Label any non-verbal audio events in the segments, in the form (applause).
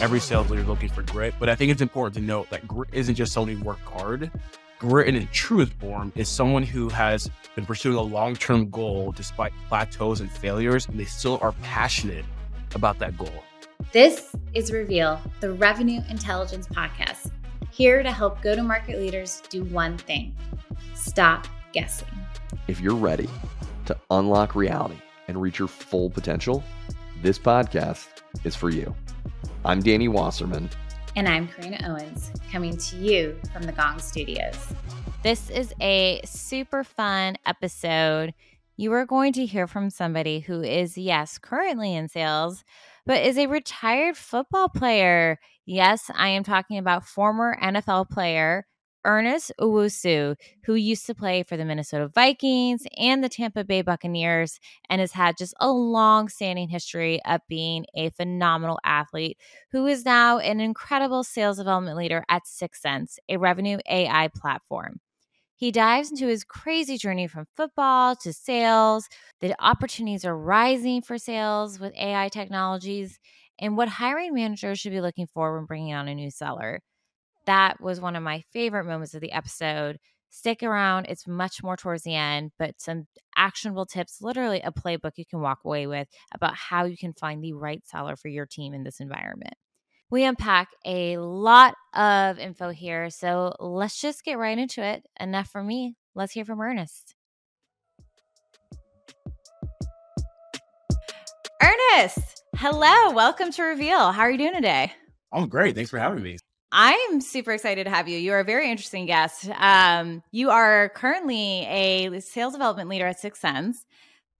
Every sales leader is looking for grit, but I think it's important to note that grit isn't just someone who worked hard. Grit in its truest form is someone who has been pursuing a long term goal despite plateaus and failures, and they still are passionate about that goal. This is Reveal, the Revenue Intelligence Podcast, here to help go to market leaders do one thing stop guessing. If you're ready to unlock reality and reach your full potential, this podcast is for you. I'm Danny Wasserman. And I'm Karina Owens, coming to you from the Gong Studios. This is a super fun episode. You are going to hear from somebody who is, yes, currently in sales, but is a retired football player. Yes, I am talking about former NFL player Ernest Owusu, who used to play for the Minnesota Vikings and the Tampa Bay Buccaneers and has had just a long standing history of being a phenomenal athlete who is now an incredible sales development leader at 6sense, a revenue AI platform. He dives into his crazy journey from football to sales, the opportunities are rising for sales with AI technologies, and what hiring managers should be looking for when bringing on a new seller that was one of my favorite moments of the episode. Stick around, it's much more towards the end, but some actionable tips, literally a playbook you can walk away with about how you can find the right seller for your team in this environment. We unpack a lot of info here, so let's just get right into it. Enough for me. Let's hear from Ernest. Ernest, hello. Welcome to Reveal. How are you doing today? I'm great. Thanks for having me. I'm super excited to have you. You are a very interesting guest. Um, you are currently a sales development leader at 6sense,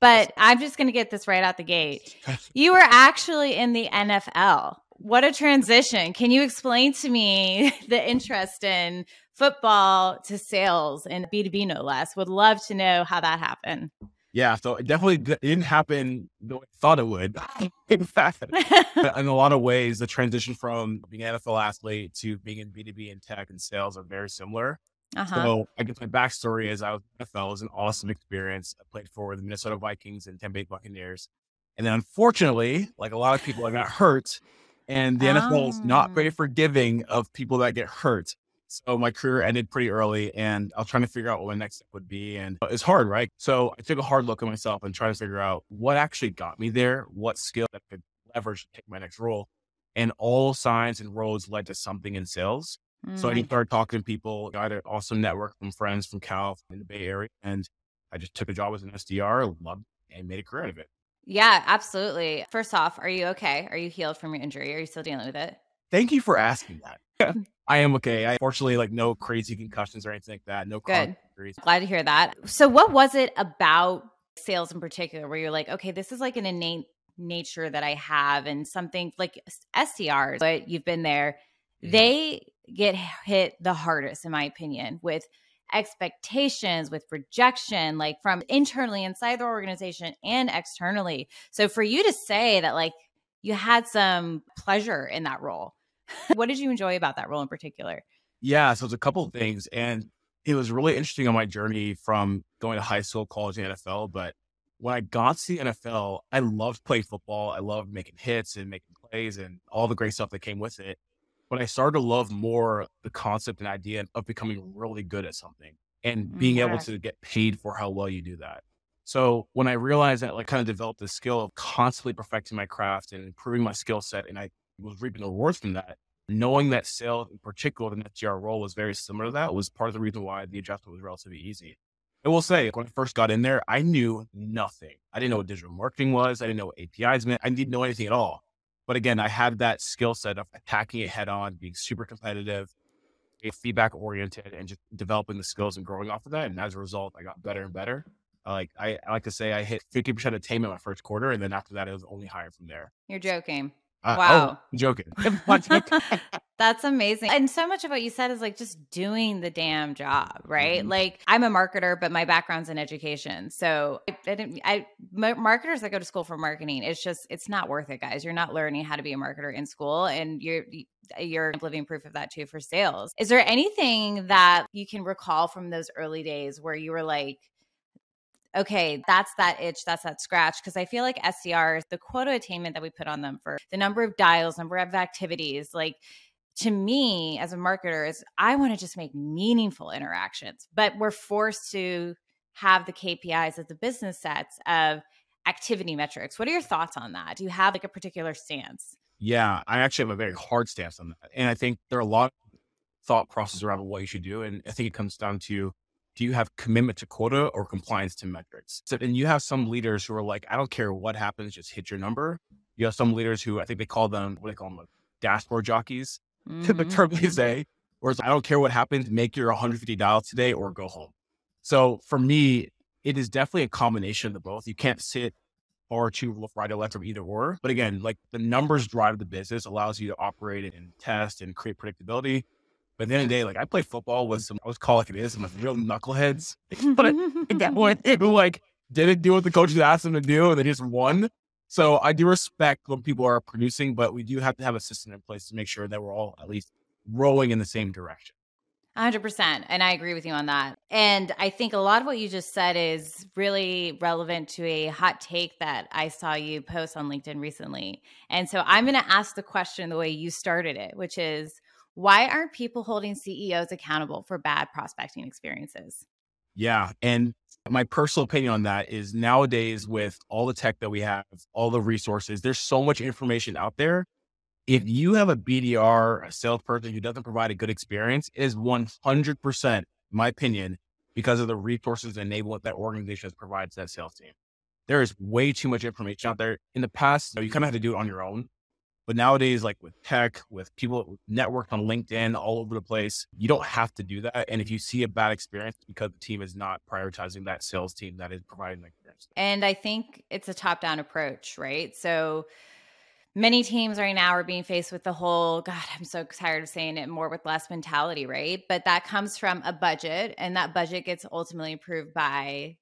but I'm just going to get this right out the gate. (laughs) You were actually in the NFL. What a transition. Can you explain to me (laughs) the interest in football to sales and B2B no less? Would love to know how that happened. Yeah, so it definitely didn't happen the way I thought it would. (laughs) in fact, (laughs) in a lot of ways, the transition from being an NFL athlete to being in B2B and tech and sales are very similar. Uh-huh. So I guess my backstory is I was NFL it was an awesome experience. I played for the Minnesota Vikings and Tampa Bay Buccaneers. And then unfortunately, like a lot of people, I got hurt. And the oh. NFL is not very oh. forgiving of people that get hurt. So my career ended pretty early and I was trying to figure out what my next step would be. And it's hard, right? So I took a hard look at myself and tried to figure out what actually got me there, what skill that could leverage to take my next role. And all signs and roads led to something in sales. Mm-hmm. So I mm. started talking to people, got an awesome network from friends from Cal in the Bay Area. And I just took a job as an SDR, loved and made a career out of it. Yeah, absolutely. First off, are you okay? Are you healed from your injury? Are you still dealing with it? Thank you for asking that. (laughs) I am okay. I fortunately like no crazy concussions or anything like that. No good. Glad to hear that. So, what was it about sales in particular where you're like, okay, this is like an innate nature that I have, and something like SDRs, but you've been there. Yeah. They get hit the hardest, in my opinion, with expectations, with rejection, like from internally inside the organization and externally. So, for you to say that, like, you had some pleasure in that role what did you enjoy about that role in particular? Yeah, so it's a couple of things. And it was really interesting on my journey from going to high school, college, and NFL. But when I got to the NFL, I loved playing football. I loved making hits and making plays and all the great stuff that came with it. But I started to love more the concept and idea of becoming really good at something and being yeah. able to get paid for how well you do that. So when I realized that, like, kind of developed the skill of constantly perfecting my craft and improving my skill set, and I was reaping the rewards from that. Knowing that sales, in particular, the SDR role was very similar to that was part of the reason why the adjustment was relatively easy. I will say, when I first got in there, I knew nothing. I didn't know what digital marketing was. I didn't know what APIs meant. I didn't know anything at all. But again, I had that skill set of attacking it head on, being super competitive, feedback oriented, and just developing the skills and growing off of that. And as a result, I got better and better. Like I, I like to say, I hit 50% attainment my first quarter. And then after that, it was only higher from there. You're joking. Uh, wow. Oh, (laughs) joking. That's amazing. And so much of what you said is like just doing the damn job, right? Mm-hmm. Like I'm a marketer, but my background's in education. So I, I didn't, I, marketers that go to school for marketing, it's just, it's not worth it, guys. You're not learning how to be a marketer in school and you're, you're living proof of that too for sales. Is there anything that you can recall from those early days where you were like, okay, that's that itch, that's that scratch. Because I feel like SDRs, the quota attainment that we put on them for the number of dials, number of activities, like to me as a marketer is I want to just make meaningful interactions, but we're forced to have the KPIs of the business sets of activity metrics. What are your thoughts on that? Do you have like a particular stance? Yeah, I actually have a very hard stance on that. And I think there are a lot of thought process around what you should do. And I think it comes down to do you have commitment to quota or compliance to metrics? So, and you have some leaders who are like, I don't care what happens, just hit your number. You have some leaders who I think they call them, what do they call them, like dashboard jockeys, mm-hmm. the term they say, whereas I don't care what happens, make your 150 dials today or go home. So for me, it is definitely a combination of the both. You can't sit or to right or left from either or. But again, like the numbers drive the business, allows you to operate and test and create predictability. But at the end of the day, like I play football with some, I was call like it is, some real knuckleheads. (laughs) but (laughs) that who like didn't do what the coaches asked them to do and they just won. So I do respect when people are producing, but we do have to have a system in place to make sure that we're all at least rowing in the same direction. 100%. And I agree with you on that. And I think a lot of what you just said is really relevant to a hot take that I saw you post on LinkedIn recently. And so I'm going to ask the question the way you started it, which is why aren't people holding CEOs accountable for bad prospecting experiences? Yeah. And my personal opinion on that is nowadays, with all the tech that we have, all the resources, there's so much information out there if you have a BDR, a salesperson who doesn't provide a good experience, is 100%, my opinion, because of the resources and enablement that organization provides that sales team. There is way too much information out there. In the past, you kind of had to do it on your own. But nowadays, like with tech, with people networked on LinkedIn all over the place, you don't have to do that. And if you see a bad experience because the team is not prioritizing that sales team that is providing the experience. And I think it's a top down approach, right? So many teams right now are being faced with the whole god i'm so tired of saying it more with less mentality right but that comes from a budget and that budget gets ultimately approved by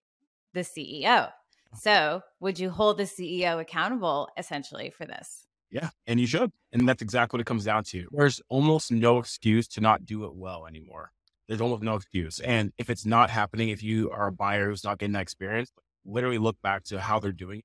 the ceo so would you hold the ceo accountable essentially for this yeah. And you should and that's exactly what it comes down to. There's almost no excuse to not do it well anymore. There's almost no excuse. And if it's not happening if you are a buyer who's not getting that experience literally look back to how they're doing it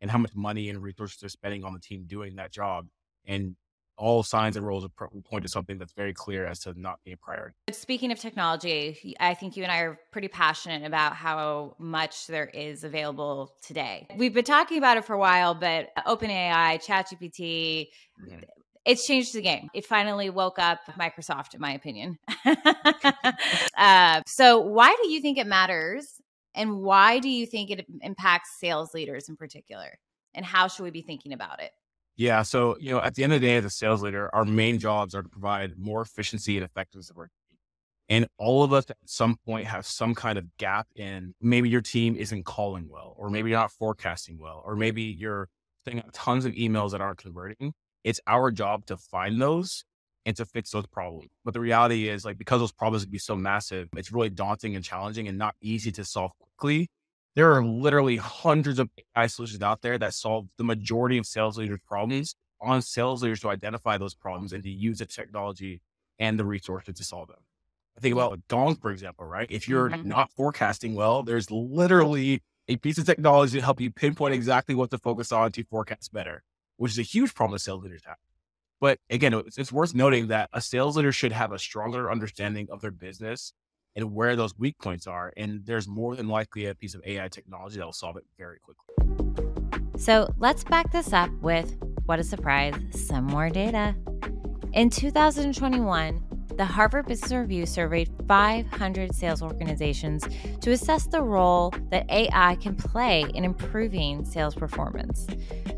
and how much money and resources they're spending on the team doing that job. And all signs and roles point to something that's very clear as to not being a priority. Speaking of technology, I think you and I are pretty passionate about how much there is available today. We've been talking about it for a while, but OpenAI, ChatGPT, mm-hmm. it's changed the game. It finally woke up Microsoft, in my opinion. (laughs) (laughs) uh, so, why do you think it matters and why do you think it impacts sales leaders in particular? And how should we be thinking about it? Yeah. So, you know, at the end of the day, as a sales leader, our main jobs are to provide more efficiency and effectiveness of our team. And all of us at some point have some kind of gap in maybe your team isn't calling well, or maybe you're not forecasting well, or maybe you're sending out tons of emails that aren't converting. It's our job to find those and to fix those problems. But the reality is, like, because those problems can be so massive, it's really daunting and challenging and not easy to solve quickly. There are literally hundreds of AI solutions out there that solve the majority of sales leaders' problems on sales leaders to identify those problems and to use the technology and the resources to solve them. I think about Gong, for example, right? If you're mm-hmm. not forecasting well, there's literally a piece of technology to help you pinpoint exactly what to focus on to forecast better, which is a huge problem that sales leaders have. But again, it's, it's worth noting that a sales leader should have a stronger understanding of their business and where those weak points are. And there's more than likely a piece of AI technology that will solve it very quickly. So let's back this up with what a surprise, some more data. In 2021, the Harvard Business Review surveyed 500 sales organizations to assess the role that AI can play in improving sales performance.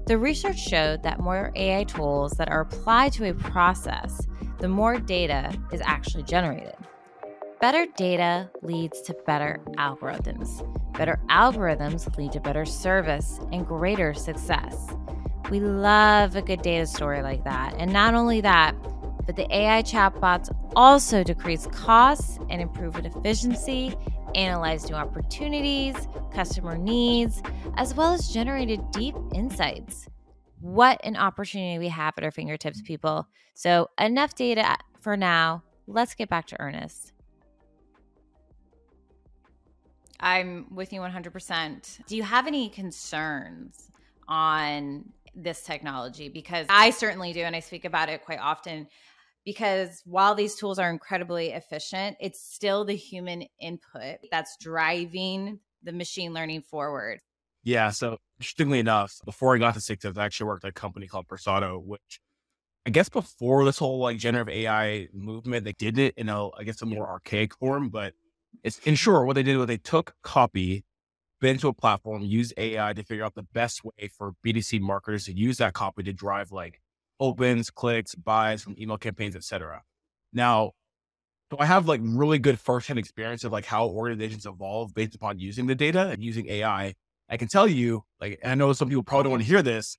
The research showed that more AI tools that are applied to a process, the more data is actually generated. Better data leads to better algorithms. Better algorithms lead to better service and greater success. We love a good data story like that. And not only that, but the AI chatbots also decrease costs and improve efficiency, analyze new opportunities, customer needs, as well as generated deep insights. What an opportunity we have at our fingertips, people. So, enough data for now. Let's get back to Ernest. I'm with you 100%. Do you have any concerns on this technology? Because I certainly do, and I speak about it quite often. Because while these tools are incredibly efficient, it's still the human input that's driving the machine learning forward. Yeah. So interestingly enough, before I got to Six I actually worked at a company called Persado, which I guess before this whole like generative AI movement, they did it in a, I guess, a more archaic form. But it's in what they did was they took copy, bit into a platform, used AI to figure out the best way for B2C marketers to use that copy to drive like opens, clicks, buys from email campaigns, etc. Now, so I have like really good firsthand experience of like how organizations evolve based upon using the data and using AI. I can tell you, like, I know some people probably don't want to hear this,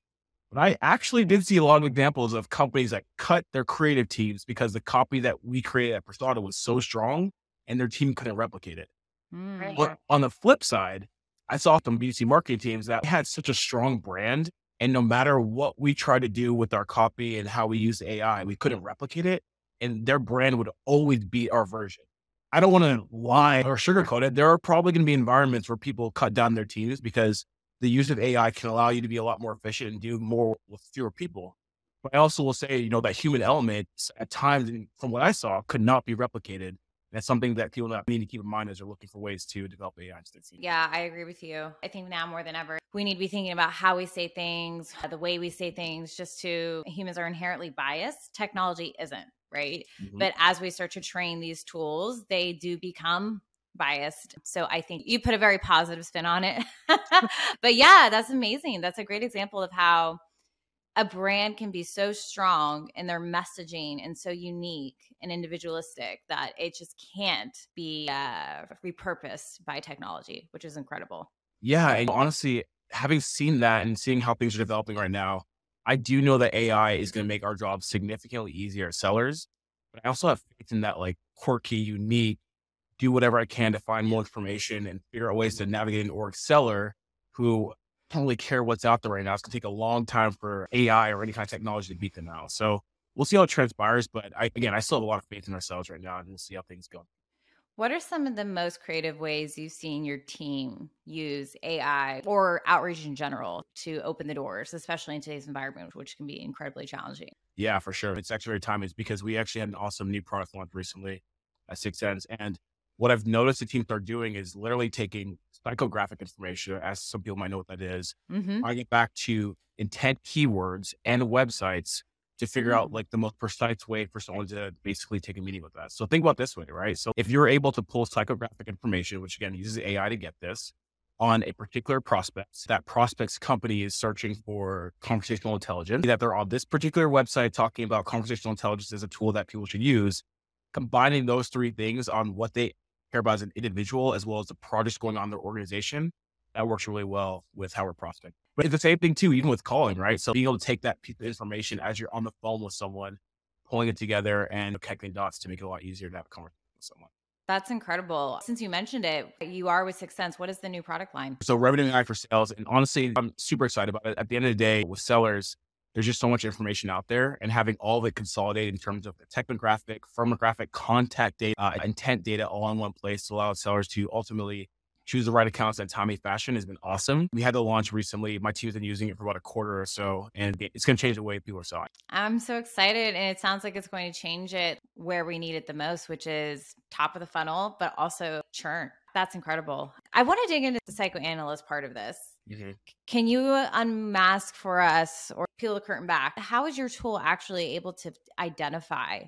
but I actually did see a lot of examples of companies that cut their creative teams because the copy that we created at Persado was so strong and their team couldn't replicate it. Mm. But on the flip side, I saw some B2C marketing teams that had such a strong brand. And no matter what we tried to do with our copy and how we use AI, we couldn't replicate it. And their brand would always be our version. I don't want to lie or sugarcoat it. There are probably going to be environments where people cut down their teams because the use of AI can allow you to be a lot more efficient and do more with fewer people. But I also will say, you know, that human element at times, from what I saw, could not be replicated. That's something that people need to keep in mind as they're looking for ways to develop AI. Yeah, I agree with you. I think now more than ever, we need to be thinking about how we say things, the way we say things, just to humans are inherently biased. Technology isn't, right? Mm-hmm. But as we start to train these tools, they do become biased. So I think you put a very positive spin on it. (laughs) but yeah, that's amazing. That's a great example of how a brand can be so strong in their messaging and so unique and individualistic that it just can't be uh, repurposed by technology, which is incredible. Yeah. And honestly, having seen that and seeing how things are developing right now, I do know that AI is going to make our jobs significantly easier as sellers. But I also have faith in that like quirky, unique, do whatever I can to find more information and figure out ways to navigate an org seller who don't really care what's out there right now. It's gonna take a long time for AI or any kind of technology to beat them out. So we'll see how it transpires. But I, again, I still have a lot of faith in ourselves right now, and we'll see how things go. What are some of the most creative ways you've seen your team use AI or outreach in general to open the doors, especially in today's environment, which can be incredibly challenging? Yeah, for sure. It's actually very timely because we actually had an awesome new product launch recently at 6sense, and what I've noticed the team start doing is literally taking psychographic information, as some people might know what that is, mm-hmm. I get back to intent keywords and websites to figure out like the most precise way for someone to basically take a meeting with us. So think about this way, right? So if you're able to pull psychographic information, which again uses AI to get this on a particular prospect, that prospect's company is searching for conversational intelligence, that they're on this particular website talking about conversational intelligence as a tool that people should use, combining those three things on what they care about as an individual as well as the projects going on in their organization. That works really well with how we're prospecting. But it's the same thing too, even with calling, right? So being able to take that piece of information as you're on the phone with someone, pulling it together and connecting dots to make it a lot easier to have a conversation with someone. That's incredible. Since you mentioned it, you are with 6sense. What is the new product line? So revenue AI for sales. And honestly, I'm super excited about it. At the end of the day, with sellers, there's just so much information out there and having all of it consolidated in terms of the technographic, firmographic, contact data, uh, intent data all in one place to allow sellers to ultimately choose the right accounts in a timely fashion has been awesome. We had the launch recently. My team's been using it for about a quarter or so, and it's going to change the way people are selling. I'm so excited, and it sounds like it's going to change it where we need it the most, which is top of the funnel, but also churn. That's incredible. I want to dig into the psychoanalyst part of this. Mm-hmm. Can you unmask for us or peel the curtain back? How is your tool actually able to identify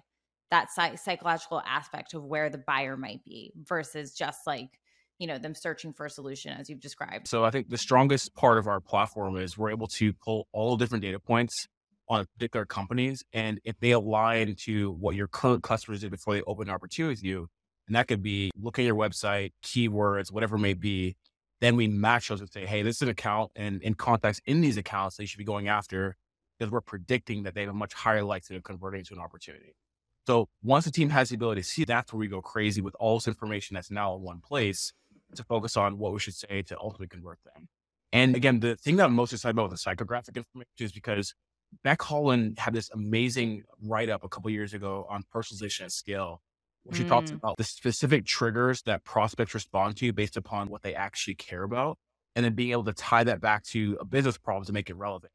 that psych- psychological aspect of where the buyer might be versus just like you know them searching for a solution as you've described so i think the strongest part of our platform is we're able to pull all different data points on particular companies and if they align to what your current customers did before they open an opportunity with you and that could be look at your website keywords whatever it may be then we match those and say, hey, this is an account and in context in these accounts they should be going after because we're predicting that they have a much higher likelihood of converting to an opportunity. So once the team has the ability to see, that's where we go crazy with all this information that's now in one place to focus on what we should say to ultimately convert them. And again, the thing that I'm most excited about with the psychographic information is because Becc Holland had this amazing write up a couple years ago on personalization at scale, she talks Mm. about the specific triggers that prospects respond to based upon what they actually care about, and then being able to tie that back to a business problem to make it relevant.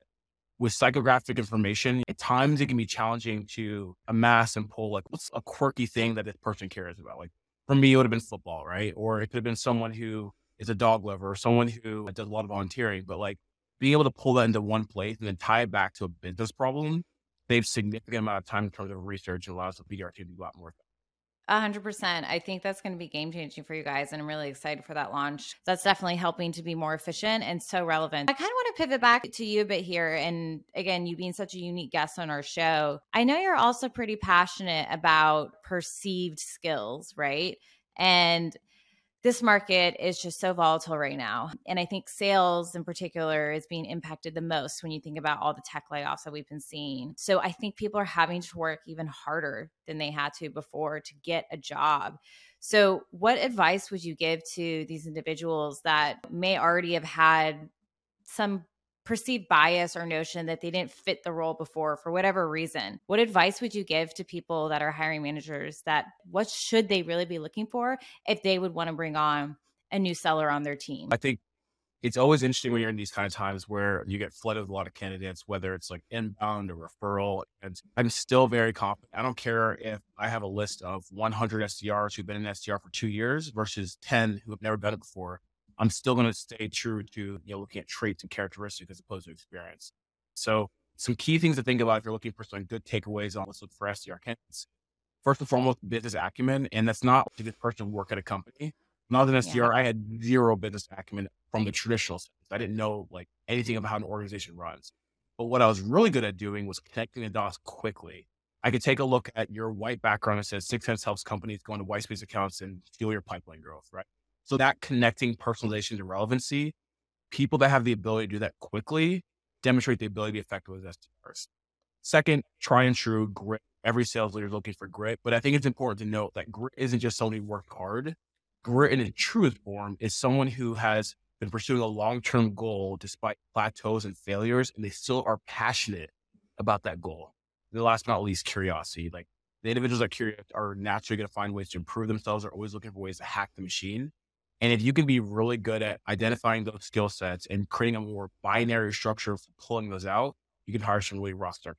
With psychographic information, at times it can be challenging to amass and pull like what's a quirky thing that this person cares about. Like for me, it would have been football, right? Or it could have been someone who is a dog lover or someone who does a lot of volunteering. But like being able to pull that into one place and then tie it back to a business problem saves significant amount of time in terms of research and allows the PR team to do a lot more. A hundred percent. I think that's going to be game changing for you guys, and I'm really excited for that launch. That's definitely helping to be more efficient and so relevant. I kind of want to pivot back to you a bit here, and again, you being such a unique guest on our show, I know you're also pretty passionate about perceived skills, right? And this market is just so volatile right now. And I think sales in particular is being impacted the most when you think about all the tech layoffs that we've been seeing. So I think people are having to work even harder than they had to before to get a job. So, what advice would you give to these individuals that may already have had some perceived bias or notion that they didn't fit the role before for whatever reason what advice would you give to people that are hiring managers that what should they really be looking for if they would want to bring on a new seller on their team I think it's always interesting when you're in these kind of times where you get flooded with a lot of candidates, whether it's like inbound or referral. And I'm still very confident. I don't care if I have a list of 100 SDRs who've been in SDR for two years versus 10 who have never done it before. I'm still going to stay true to you know looking at traits and characteristics as opposed to experience. So some key things to think about if you're looking for some good takeaways on let's look for SDR candidates. First and foremost, business acumen, and that's not to this person work at a company. Not an SDR, I had zero business acumen from the traditional sense. I didn't know like anything about how an organization runs. But what I was really good at doing was connecting the dots quickly. I could take a look at your white background and says 6sense helps companies go into white space accounts and fuel your pipeline growth, right? So that connecting personalization to relevancy, people that have the ability to do that quickly demonstrate the ability to be effective as SDRs. Second, try and true grit. Every sales leader is looking for grit, but I think it's important to note that grit isn't just somebody who worked hard. Grit in its truest form is someone who has been pursuing a long-term goal despite plateaus and failures, and they still are passionate about that goal. The last but not least, curiosity. Like the individuals that are curious are naturally going to find ways to improve themselves. Are always looking for ways to hack the machine. And if you can be really good at identifying those skill sets and creating a more binary structure for pulling those out, you can hire some really rock star.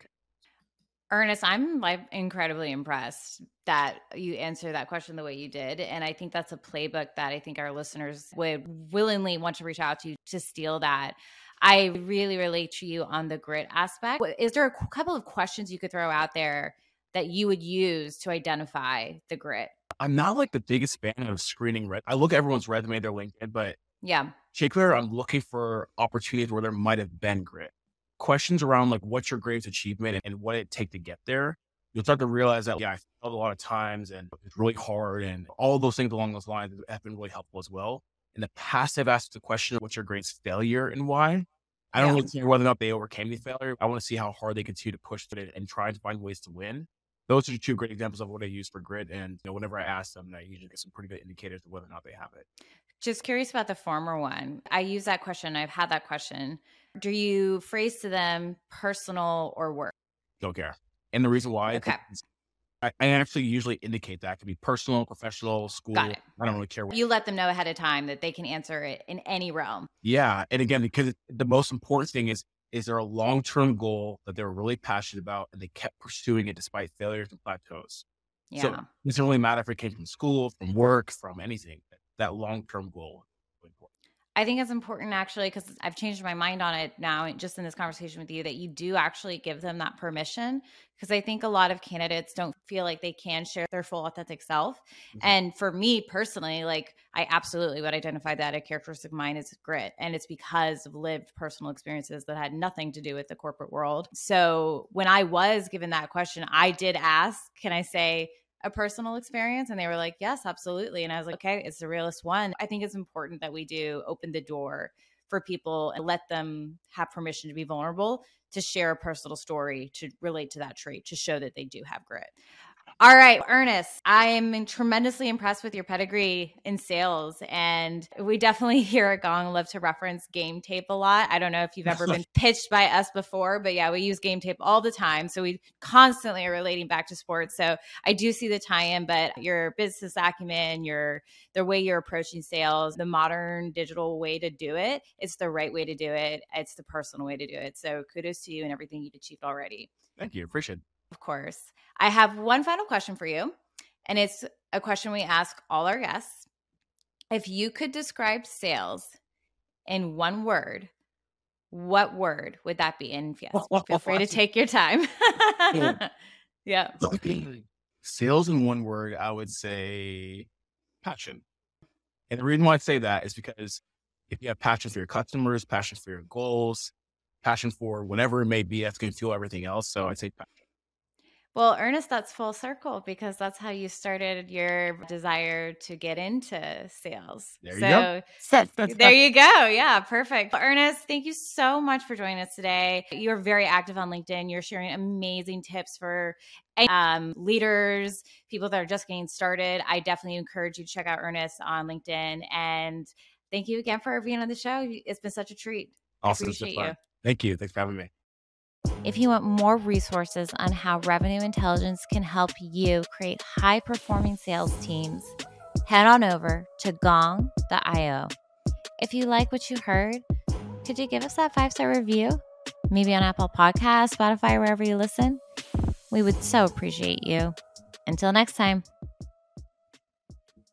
Ernest, I'm like incredibly impressed that you answered that question the way you did. And I think that's a playbook that I think our listeners would willingly want to reach out to you to steal that. I really relate to you on the grit aspect. Is there a couple of questions you could throw out there that you would use to identify the grit? I'm not like the biggest fan of screening red. I look at everyone's resume, their LinkedIn, but Yeah. particular, I'm looking for opportunities where there might have been grit. Questions around like what's your greatest achievement and what it take to get there. You'll start to realize that yeah, I failed a lot of times and it's really hard and all those things along those lines have been really helpful as well. In the past, I've asked the question, what's your greatest failure and why? I don't Yeah. really care whether or not they overcame the failure. I want to see how hard they continue to push through it and try to find ways to win. Those are two great examples of what I use for grit. And you know, whenever I ask them, I usually get some pretty good indicators of whether or not they have it. Just curious about the former one. I use that question. I've had that question. Do you phrase to them personal or work? Don't care. And the reason why, Okay. is I, I actually usually indicate that it could be personal, professional, school. Got it. I don't really care. What, You let them know ahead of time that they can answer it in any realm. yeah. And again, because the most important thing is, is there a long-term goal that they were really passionate about and they kept pursuing it despite failures and plateaus? Yeah. So it doesn't really matter if it came from school, from work, from anything. That long-term goal is really important. I think it's important actually because I've changed my mind on it now, just in this conversation with you, that you do actually give them that permission. Because I think a lot of candidates don't feel like they can share their full authentic self. Mhm. And for me personally, like I absolutely would identify that a characteristic of mine is grit. And it's because of lived personal experiences that had nothing to do with the corporate world. So when I was given that question, I did ask, can I say, a personal experience? And they were like, yes, absolutely. And I was like, okay, it's the realest one. I think it's important that we do open the door for people and let them have permission to be vulnerable, to share a personal story, to relate to that trait, to show that they do have grit. All right, Ernest, I am tremendously impressed with your pedigree in sales. And we definitely (laughs) here at Gong love to reference game tape a lot. I don't know if you've ever been (laughs) pitched by us before, but yeah, we use game tape all the time. So we constantly are relating back to sports. So I do see the tie in, but your business acumen, your the way you're approaching sales, the modern digital way to do it, it's the right way to do it. It's the personal way to do it. So kudos to you and everything you've achieved already. Thank you. Appreciate it. Of course. I have one final question for you, and it's a question we ask all our guests. If you could describe sales in one word, what word would that be? And yes, feel free to (laughs) take your time. (laughs) yeah. (clears throat) Sales in one word, I would say passion. And the reason why I say that is because if you have passion for your customers, passion for your goals, passion for whatever it may be, that's going to fuel everything else. So I'd say passion. Well, Ernest, that's full circle because that's how you started your desire to get into sales. There you so, go. there you go. Yeah, perfect. Ernest, thank you so much for joining us today. You're very active on LinkedIn. You're sharing amazing tips for um, leaders, people that are just getting started. I definitely encourage you to check out Ernest on LinkedIn. And thank you again for being on the show. It's been such a treat. Awesome. I appreciate you. Thank you. Thanks for having me. If you want more resources on how revenue intelligence can help you create high performing sales teams, head on over to gong.io. If you like what you heard, could you give us that five star review? Maybe on Apple Podcasts, Spotify, wherever you listen? We would so appreciate you. Until next time.